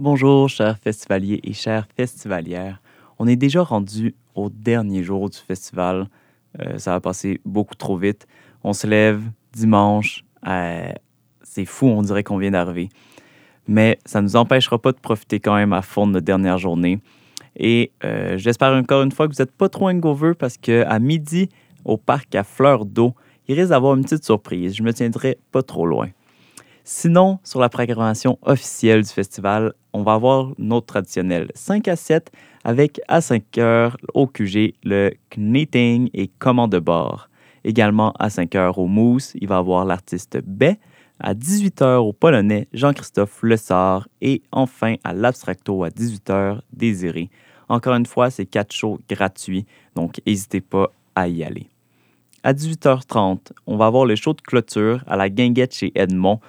Bonjour, chers festivaliers et chères festivalières. On est déjà rendu au dernier jour du festival. Euh, ça va passer beaucoup trop vite. On se lève dimanche. euh, c'est fou, on dirait qu'on vient d'arriver. Mais ça ne nous empêchera pas de profiter quand même à fond de notre dernière journée. Et euh, j'espère encore une fois que vous n'êtes pas trop hangover parce qu'à midi, au parc à Fleur d'eau, il risque d'avoir une petite surprise. Je me tiendrai pas trop loin. Sinon, sur la programmation officielle du festival, on va avoir notre traditionnel 5 à 7 avec à 5 heures au QG le Knitting et commande de bord. Également à 5 heures au Mousse, il va avoir l'artiste Bay. À 18 heures au Polonais, Jean-Christophe Lessard. Et enfin à l'Abstracto à 18 heures, Désiré. Encore une fois, c'est quatre shows gratuits, donc n'hésitez pas à y aller. À 18h30, on va avoir le show de clôture à la guinguette chez Edmond.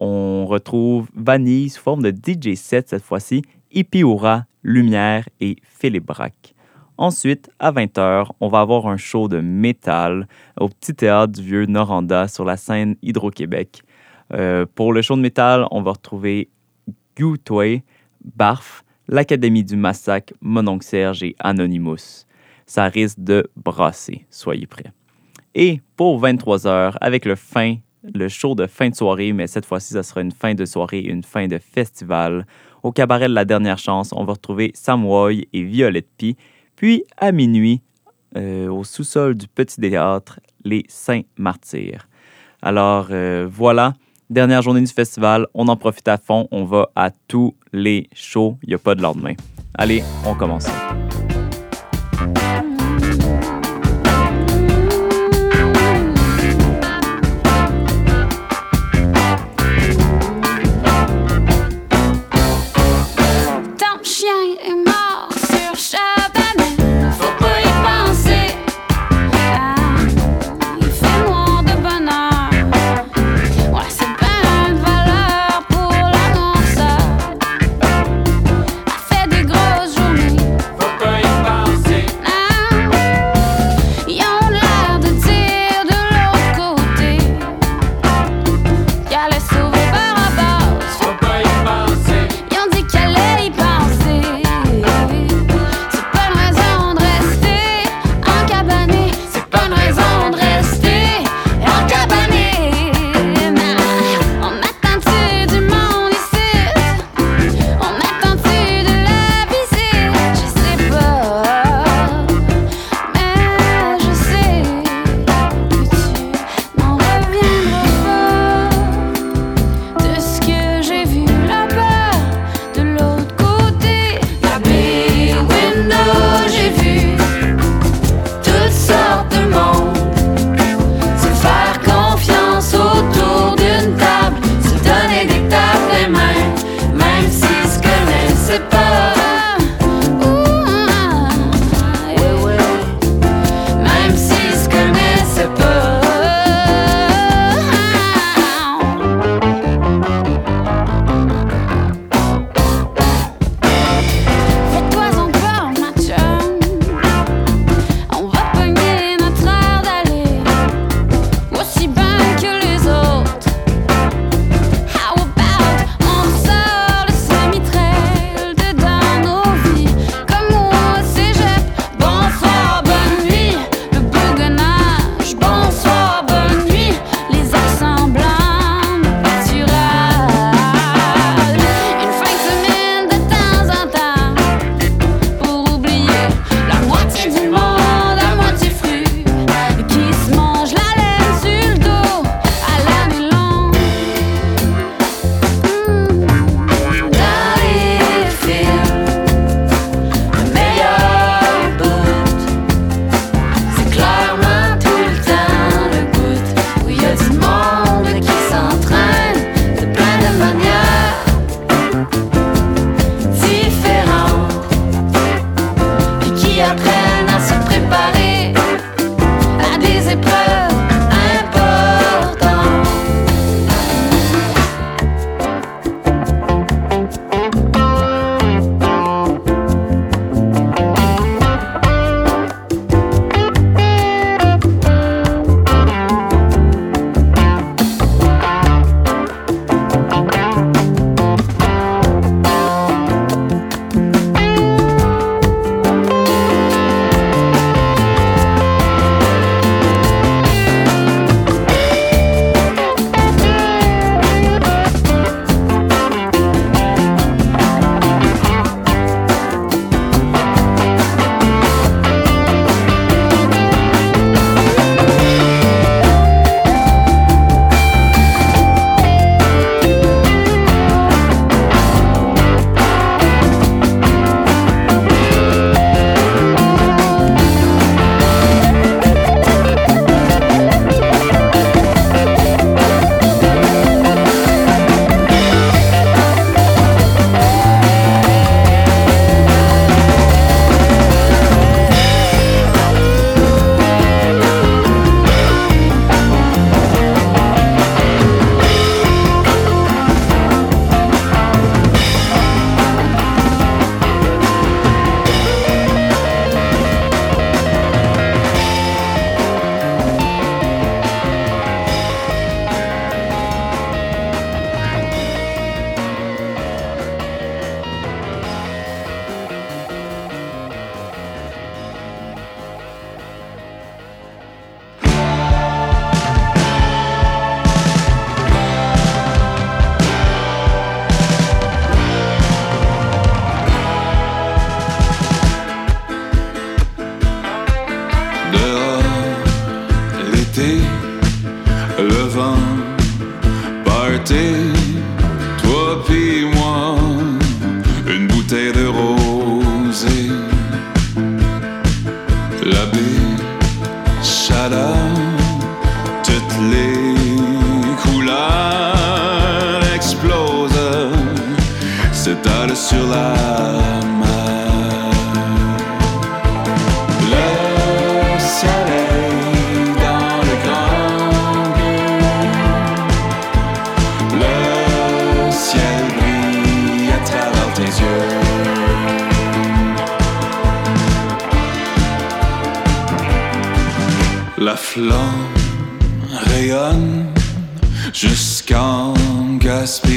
On retrouve Vanille sous forme de DJ set cette fois-ci, Ipiura, Lumière et Philippe Braque. Ensuite, à 20h, on va avoir un show de métal au Petit Théâtre du Vieux Noranda sur la scène Hydro-Québec. Euh, pour le show de métal, on va retrouver Gutway, Barf, l'Académie du Massacre, Mononcle Serge et Anonymous. Ça risque de brasser, soyez prêts. Et pour 23h, avec le fin, le show de fin de soirée, mais cette fois-ci, ça sera une fin de soirée, une fin de festival. Au cabaret de la dernière chance, on va retrouver Sam Woy et Violette Pie. Puis à minuit, euh, au sous-sol du Petit Théâtre, les Saints Martyrs. Alors euh, voilà, dernière journée du festival, on en profite à fond, on va à tous les shows, il n'y a pas de lendemain. Allez, on commence.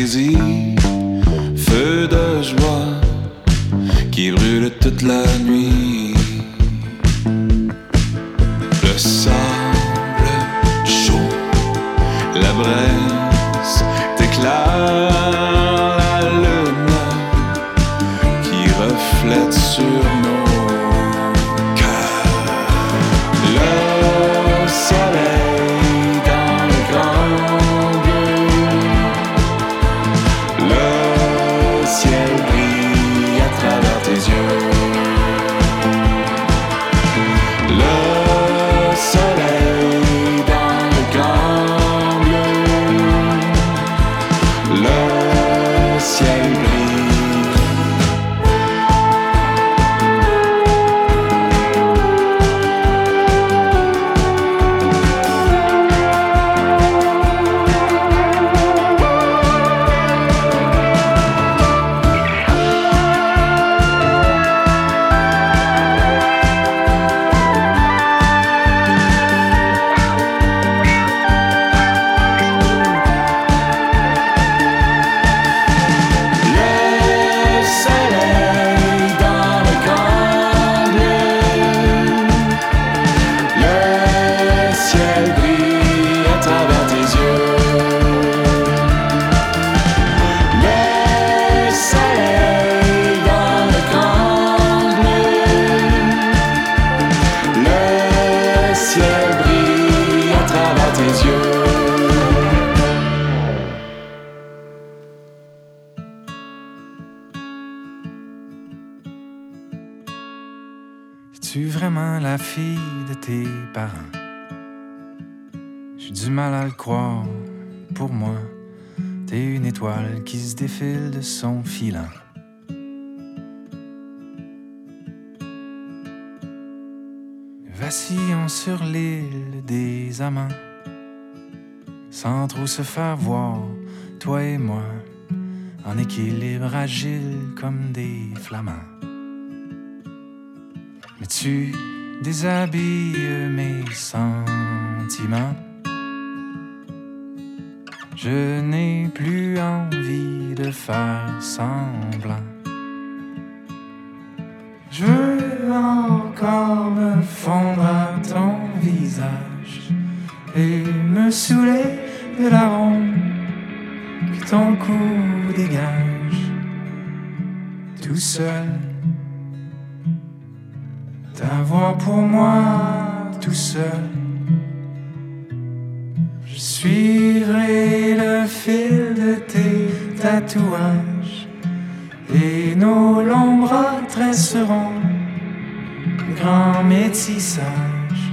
Feu de joie qui brûle toute la nuit. La fille de tes parents? J'ai du mal à le croire. Pour moi, t'es une étoile qui se défile de son filant. Vacillons sur l'île des amants, sans trop se faire voir, toi et moi, en équilibre agile comme des flamants. Mais tu déshabilles mes sentiments. Je n'ai plus envie de faire semblant. Je veux encore me fondre à ton visage et me saouler de l'arôme que ton cou dégage. Tout seul, t'avoir pour moi tout seul. Je suivrai le fil de tes tatouages et nos longs bras tresseront grand métissage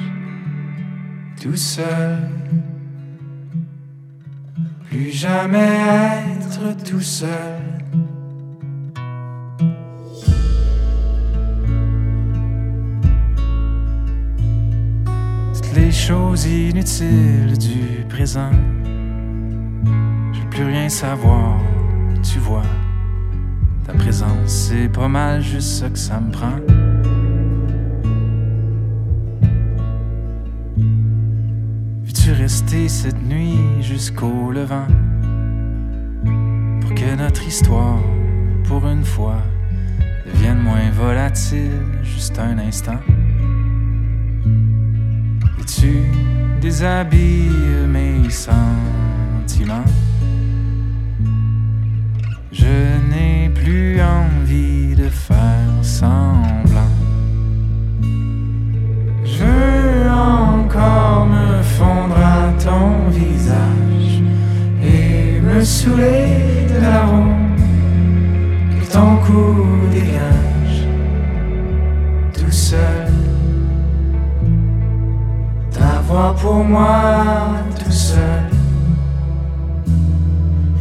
tout seul. Plus jamais être tout seul. Les choses inutiles du présent. Je veux plus rien savoir, tu vois. Ta présence, c'est pas mal juste ça que ça me prend. Veux-tu rester cette nuit jusqu'au levant? Pour que notre histoire, pour une fois, devienne moins volatile juste un instant. Tu déshabilles mes sentiments. Je n'ai plus envie de faire semblant. Je veux encore me fondre à ton visage et me saouler de l'arôme que ton cou dégage. T'avoir pour moi tout seul.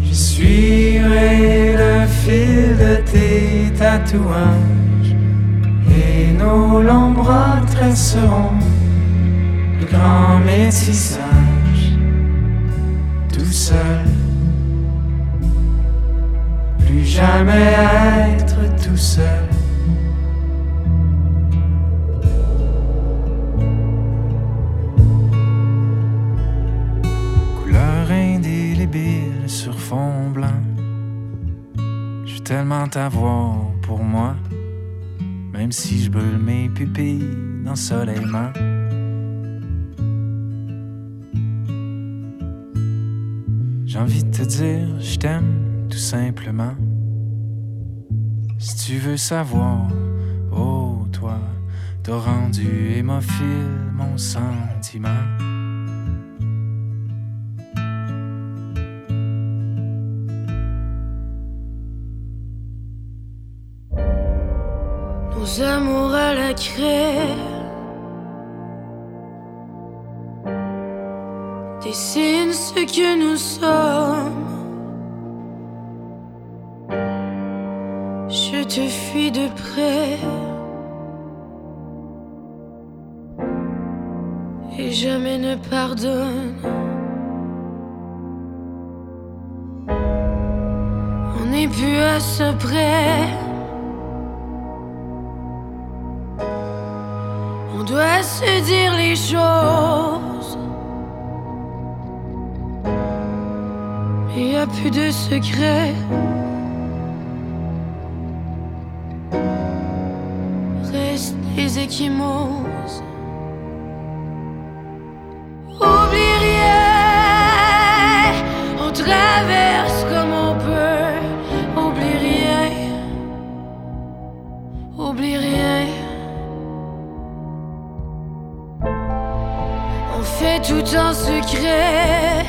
Je suivrai le fil de tatouages et nos bras tresseront le grand métissage tout seul. Plus jamais être tout seul. Sur fond blanc. Veux tellement t'avoir pour moi. Même si je brûle mes pupilles d'ensoleillement. J'ai envie de te dire, je t'aime tout simplement. Si tu veux savoir, oh toi, t'as rendu hémophile mon sentiment. Nos amours à la craie dessinent ce que nous sommes. Je te fuis de près et jamais ne pardonne. On n'est plus à ce près. Se dire les choses. Il n'y a plus de secret. Reste les échymoses. En secret.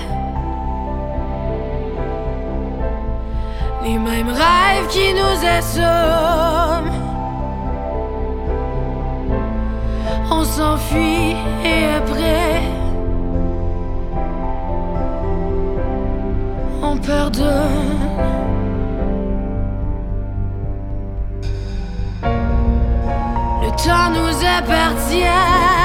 Les mêmes rêves qui nous assomment. On s'enfuit et après. On pardonne. Le temps nous appartient.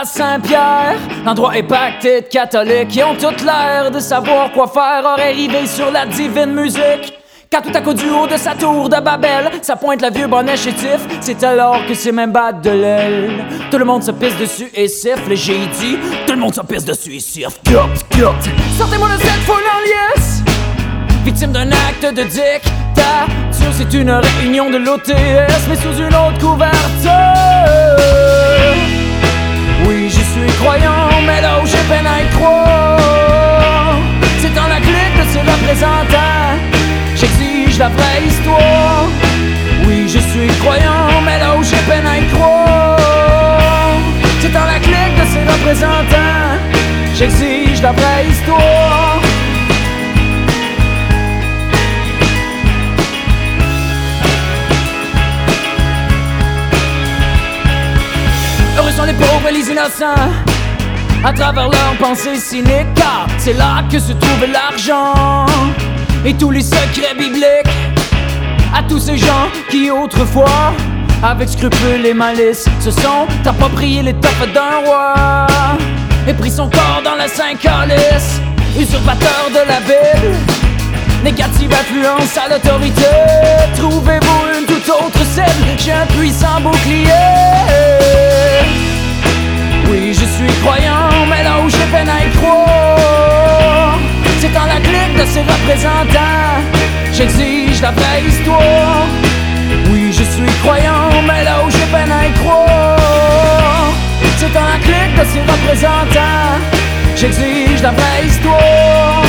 La Saint-Pierre, l'endroit est pacté de catholiques qui ont toute l'air de savoir quoi faire, aurait rivé sur la divine musique. Quand tout à coup du haut de sa tour de Babel, ça pointe le vieux bonnet chétif, c'est alors que c'est même battre de l'aile. Tout le monde se pisse dessus et siffle, et j'ai dit, tout le monde se pisse dessus et siffle. Sortez-moi de cette foule en victime d'un acte de dictature, c'est une réunion de l'OTS, mais sous une autre couverture. Je suis croyant, mais là où j'ai peine à y croire, c'est dans la clique de ses représentants. J'exige la vraie histoire. Oui, je suis croyant, mais là où j'ai peine à y croire, c'est dans la clique de ses représentants. J'exige la vraie histoire. Les pauvres et les innocents à travers leurs pensées cyniques, c'est là que se trouve l'argent et tous les secrets bibliques. À tous ces gens qui autrefois, avec scrupules et malice, se sont appropriés l'étoffe d'un roi et pris son corps dans la Saint-Calice, usurpateur de la Bible. Négative influence à l'autorité. Trouvez-vous une toute autre cible? J'ai un puissant bouclier. j'exige la vraie histoire. Oui, je suis croyant, mais là où j'ai peine à y croire, c'est dans la clique de ses représentants, j'exige la vraie histoire.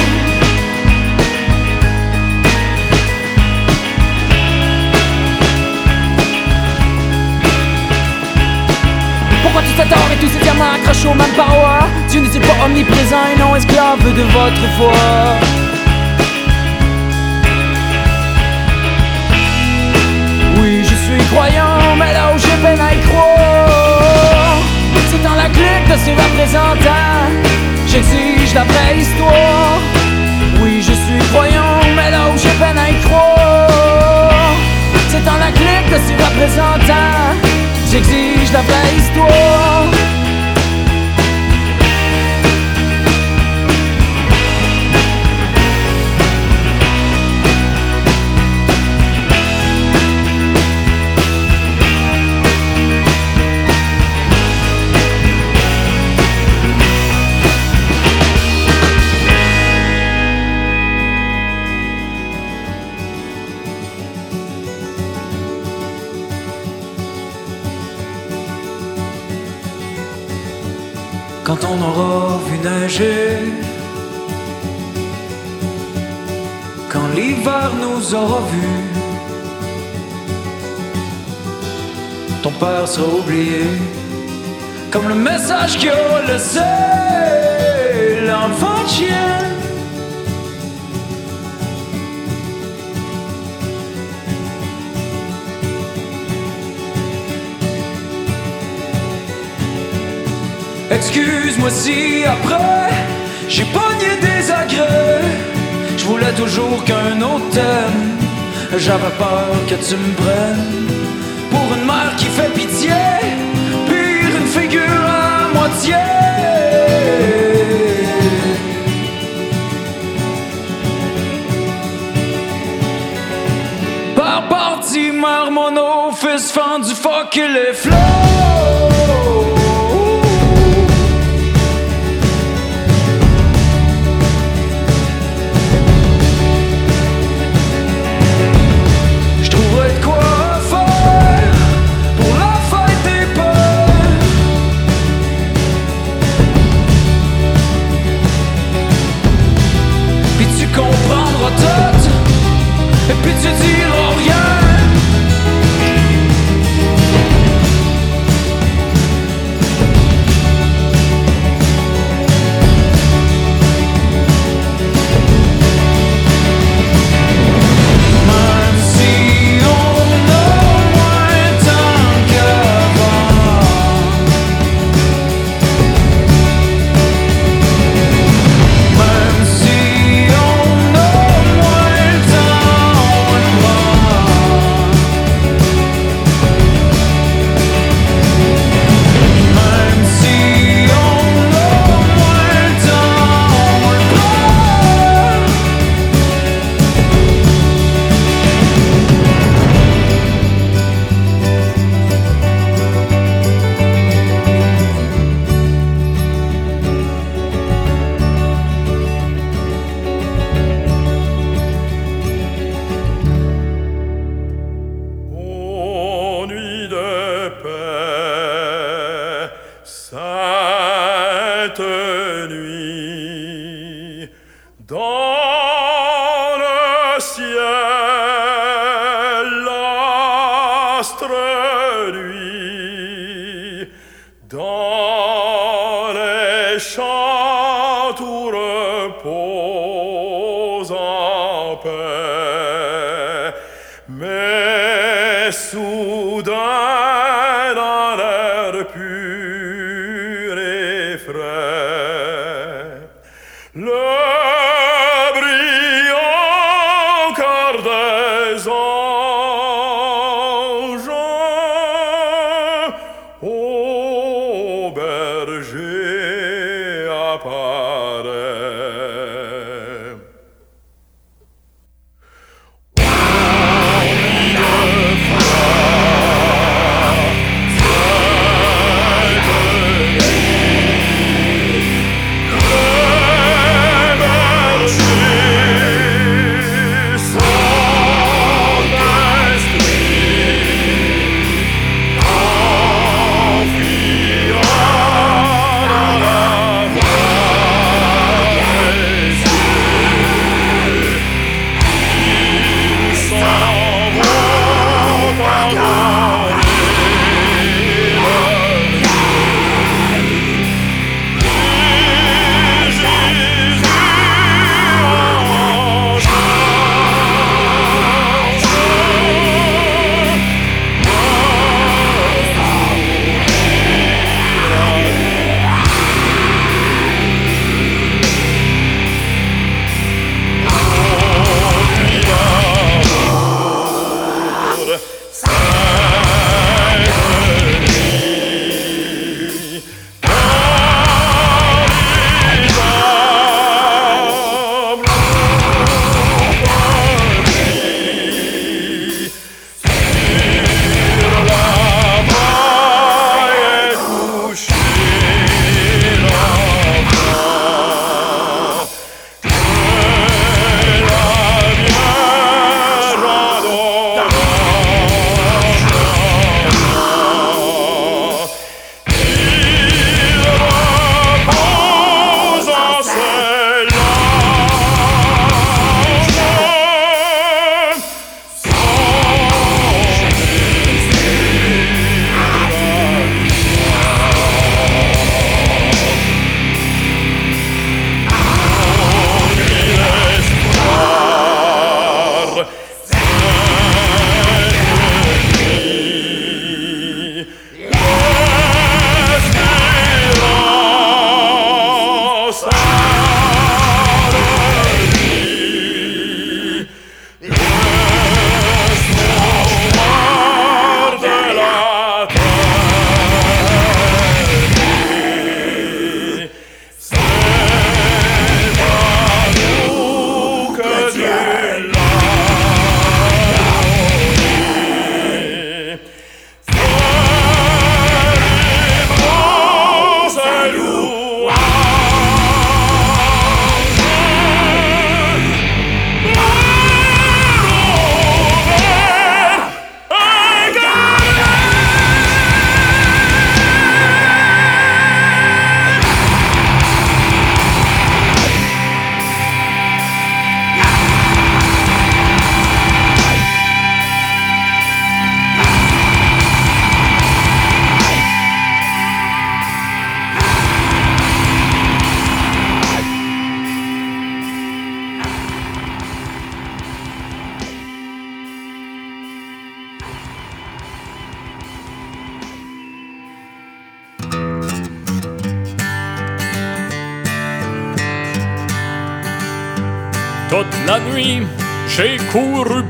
Pourquoi tout cet or et tous ces diamants accrochés au manpower Tu ne suis pas omniprésent et non esclave de votre foi suis croyant, mais là où j'ai peine à y croire C'est dans la clique de ces représentants J'exige la vraie histoire. Oui, je suis croyant, mais là où j'ai peine à y croire C'est dans la clique de ces représentants J'exige la vraie histoire quand l'hiver nous aura vus, ton père sera oublié, comme le message qu'il a laissé l'enfant chien. Excuse-moi si après j'ai pogné des agrès. Je voulais toujours qu'un autre t'aime. J'avais peur que tu me prennes pour une mère qui fait pitié, pire une figure à moitié. Par parti, mère, mon fils fendu, fuck les flots.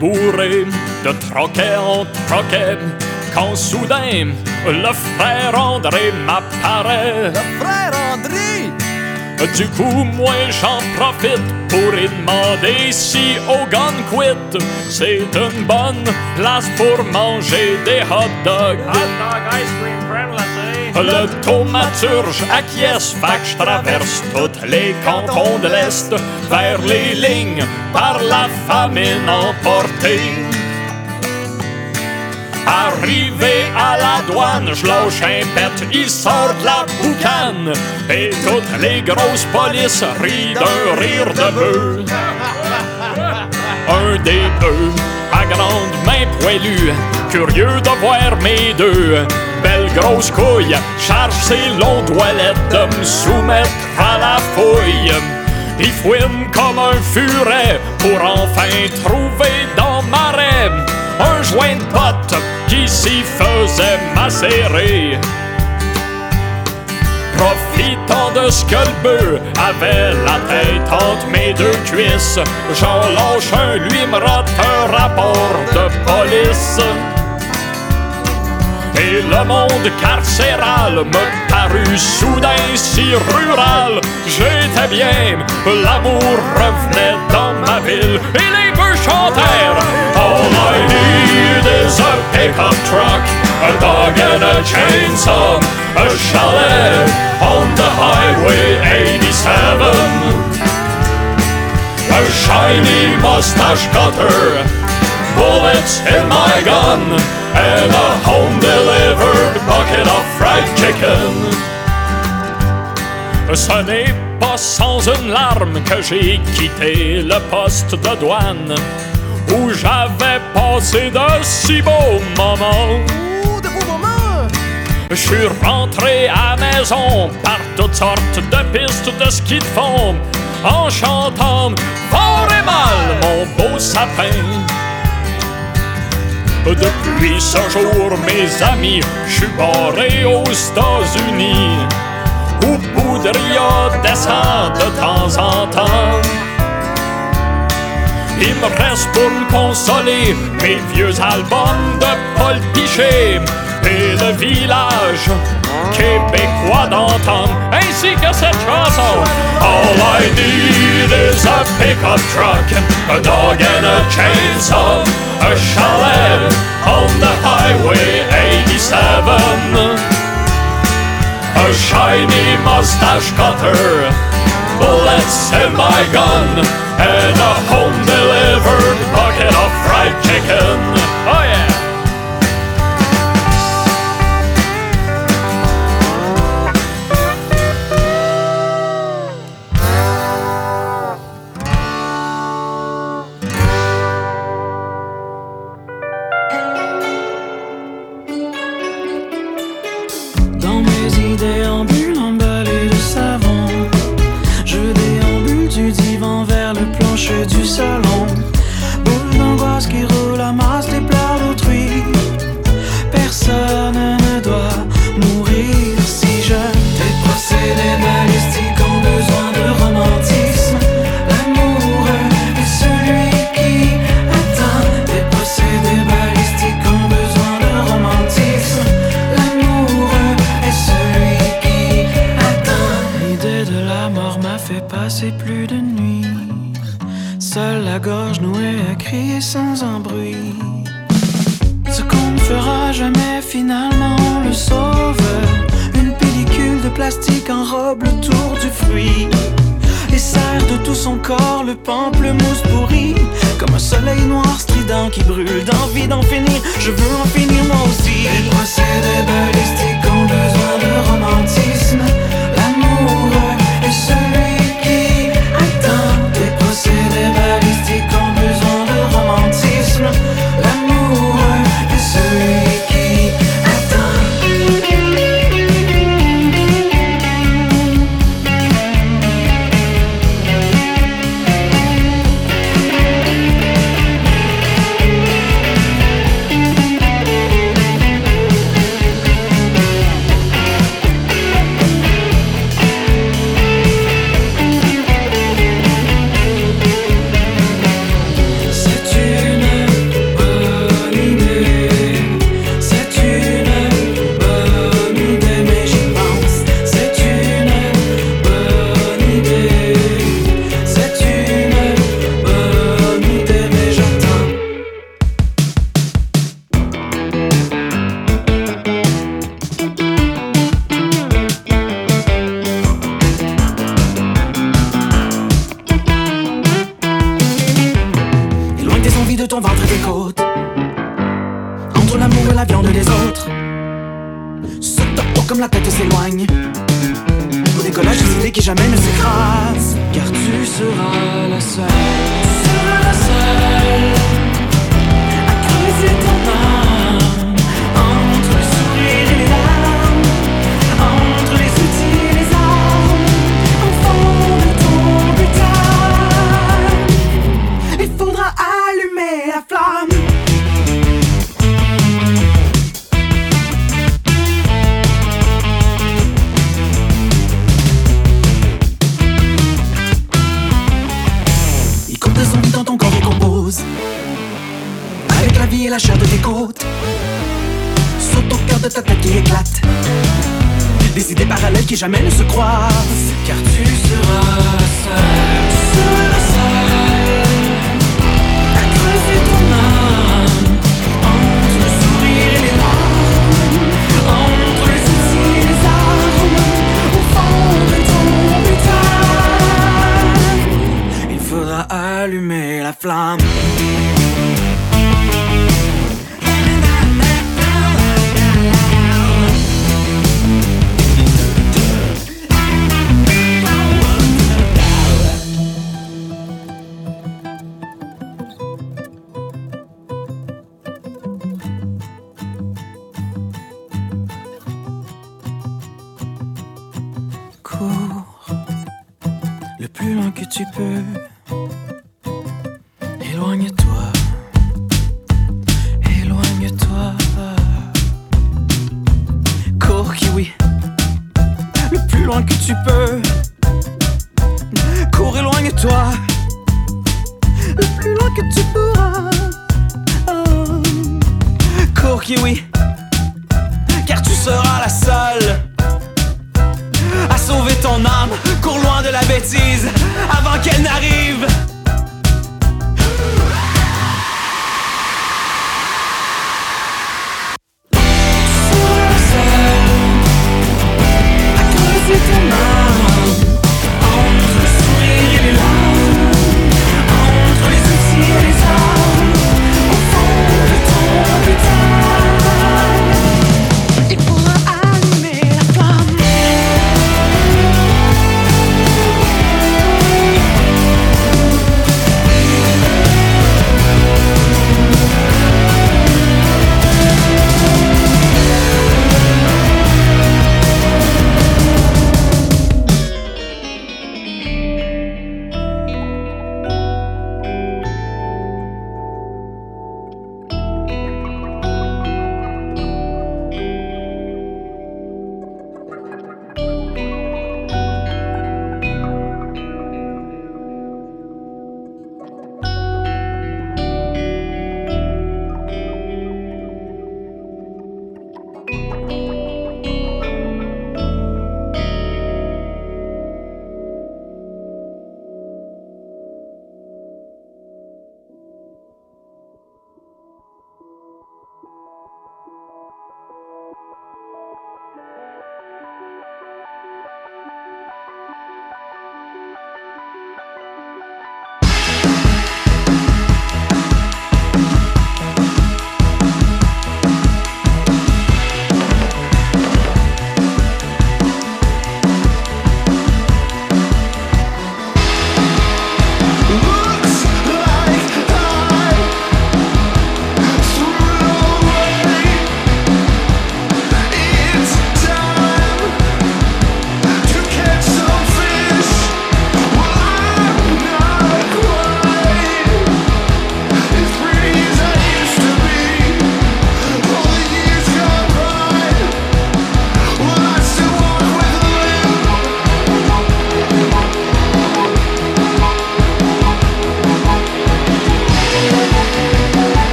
Bourré de troquet en troquet. Quand soudain, le frère André m'apparaît. Frère André! Du coup, moi j'en profite pour y demander si Hogan Quit c'est une bonne place pour manger des hot dogs. Le thaumaturge acquiesce, que je traverse tous les cantons de l'Est vers les lignes par la famine emportée. Arrivé à la douane, je lâche un pet, il sort de la boucane et toutes les grosses polices rient d'un rire de bœuf. Un des bœufs, à grande main poilue, curieux de voir mes deux belles grosses couilles, charge ses longs doigts de me soumettre à la fouille. Il fouine comme un furet pour enfin trouver dans ma rêve un joint de pote qui s'y faisait macérer. Profitant de ce que le bœuf avait la tête entre mes deux cuisses, j'en lâche un, lui me rate un rapport de police. Et le monde carcéral me parut soudain si rural. J'étais bien, l'amour revenait dans ma ville et les bœufs chantèrent. All I need is a pickup truck, a dog and a chainsaw, a chalet on the highway 87. A shiny mustache cutter, bullets in my gun, and a home delivered bucket of fried chicken. Ce n'est pas sans une larme que j'ai quitté le poste de douane où j'avais passé de si beaux moments. Ouh, de beaux moments! Je suis rentré à maison par toutes sortes de pistes de ski de fond en chantant fort et mal mon beau sapin. Depuis ce jour, mes amis, je suis barré aux États-Unis où Boudria descend de temps en temps. Il me reste pour me consoler mes vieux albums de Paul et le village québécois d'antan, ainsi que cette chanson. All I need is a pickup truck, a dog and a chainsaw, a chalet on the highway 87. A shiny mustache cutter, bullets in my gun, and a home delivered bucket of fried chicken.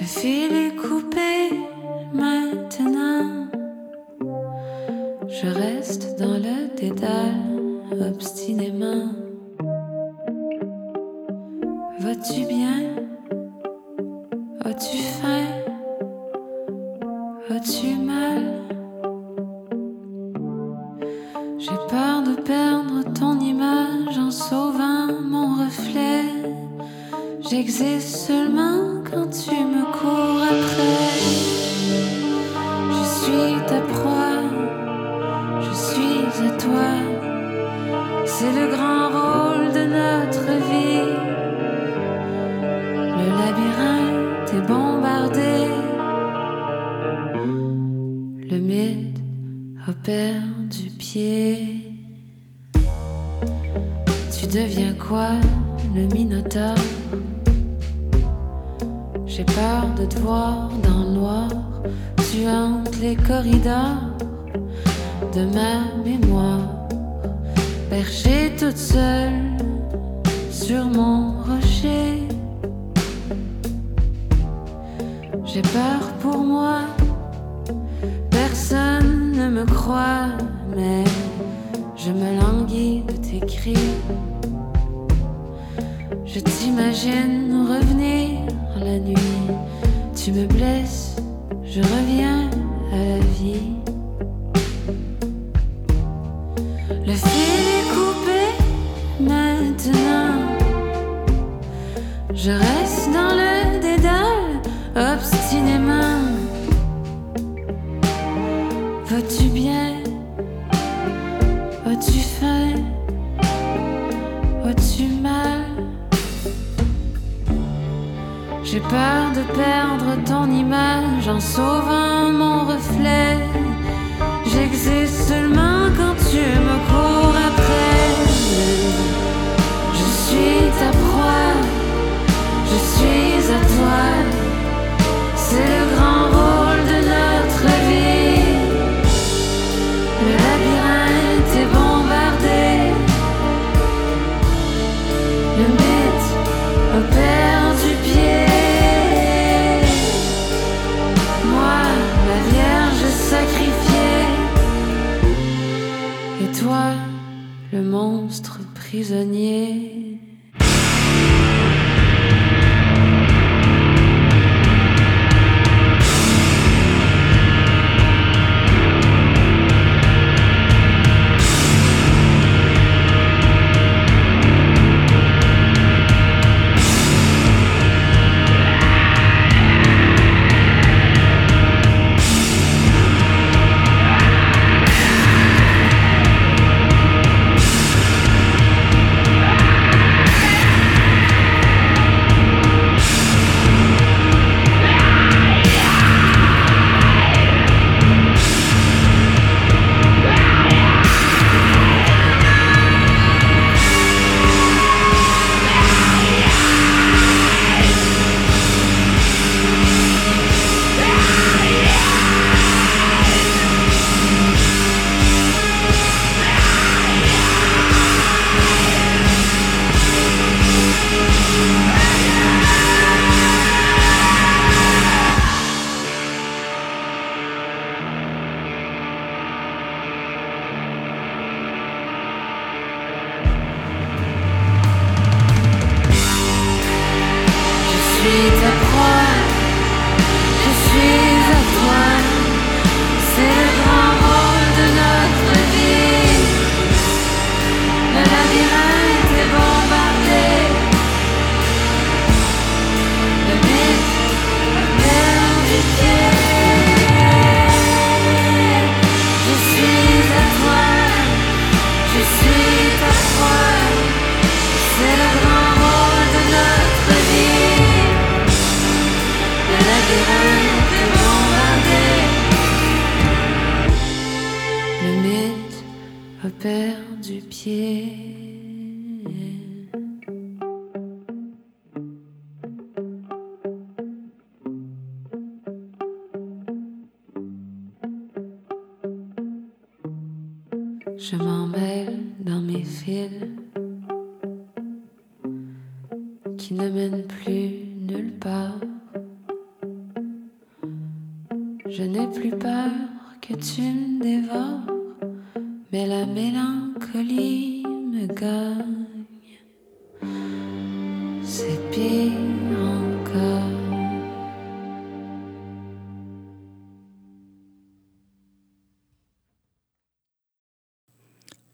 Le fil est coupé maintenant. Je reste dans le dédale obstinément. tu fais Où-tu mal J'ai peur de perdre ton image en sauvant mon reflet. J'existe seulement quand tu me cours après. Je suis ta proie, je suis à toi. prisonnier.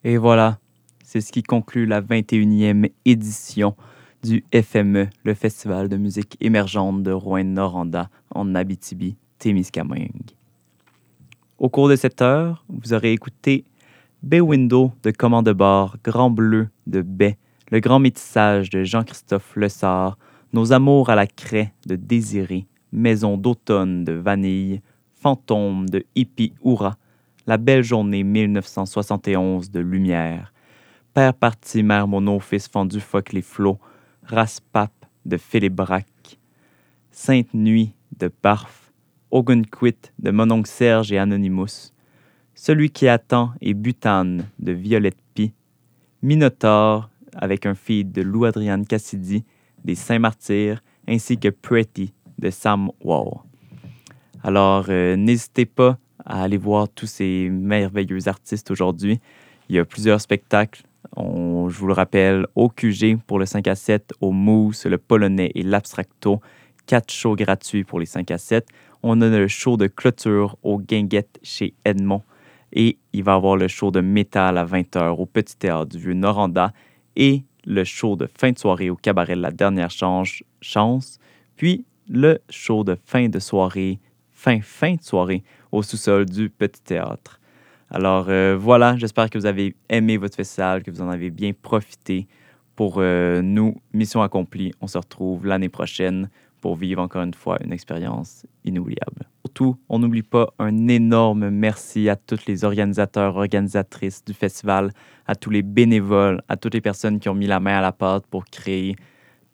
Et voilà, c'est ce qui conclut la 21e édition du FME, le Festival de musique émergente de Rouen-Noranda en Abitibi-Témiscamingue. Au cours de cette heure, vous aurez écouté Bay Window de Commande Bar, Grand Bleu de Bay, Le Grand Métissage de Jean-Christophe Lessard, Nos Amours à la craie de Désiré, Maison d'automne de Vanille, Fantôme de Hippie Oura, La belle journée 1971 de Lumière, Père parti, mère mono, fils fendu, phoque les flots, Raspap de Philippe Braque, Sainte Nuit de Barf, Ogunquit de Mononcle Serge et Anonymous, Celui qui attend et Butane de Violette Pie, Minotaure avec un feed de Lou-Adriane Cassidy des Saint-Martyrs, ainsi que Pretty de Sam Wall. Alors, euh, n'hésitez pas à aller voir tous ces merveilleux artistes aujourd'hui. Il y a plusieurs spectacles. On- je vous le rappelle, au QG pour le 5 à 7, au Mousse, le Polonais et l'Abstracto. Quatre shows gratuits pour les 5 à 7. On a le show de clôture au Guinguette chez Edmond. Et il va y avoir le show de métal à 20h au Petit Théâtre du Vieux-Noranda. Et le show de fin de soirée au Cabaret La Dernière chance puis le show de fin de soirée, fin, fin de soirée, au sous-sol du Petit Théâtre. Alors euh, voilà, j'espère que vous avez aimé votre festival, que vous en avez bien profité. Pour euh, nous, mission accomplie, on se retrouve l'année prochaine pour vivre encore une fois une expérience inoubliable. Surtout, on n'oublie pas un énorme merci à tous les organisateurs, organisatrices du festival, à tous les bénévoles, à toutes les personnes qui ont mis la main à la pâte pour créer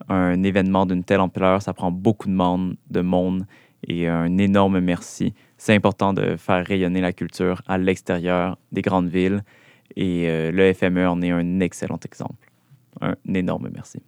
un événement d'une telle ampleur. Ça prend beaucoup de monde, de monde et un énorme merci. C'est important de faire rayonner la culture à l'extérieur des grandes villes et euh, le FME en est un excellent exemple. Un énorme merci.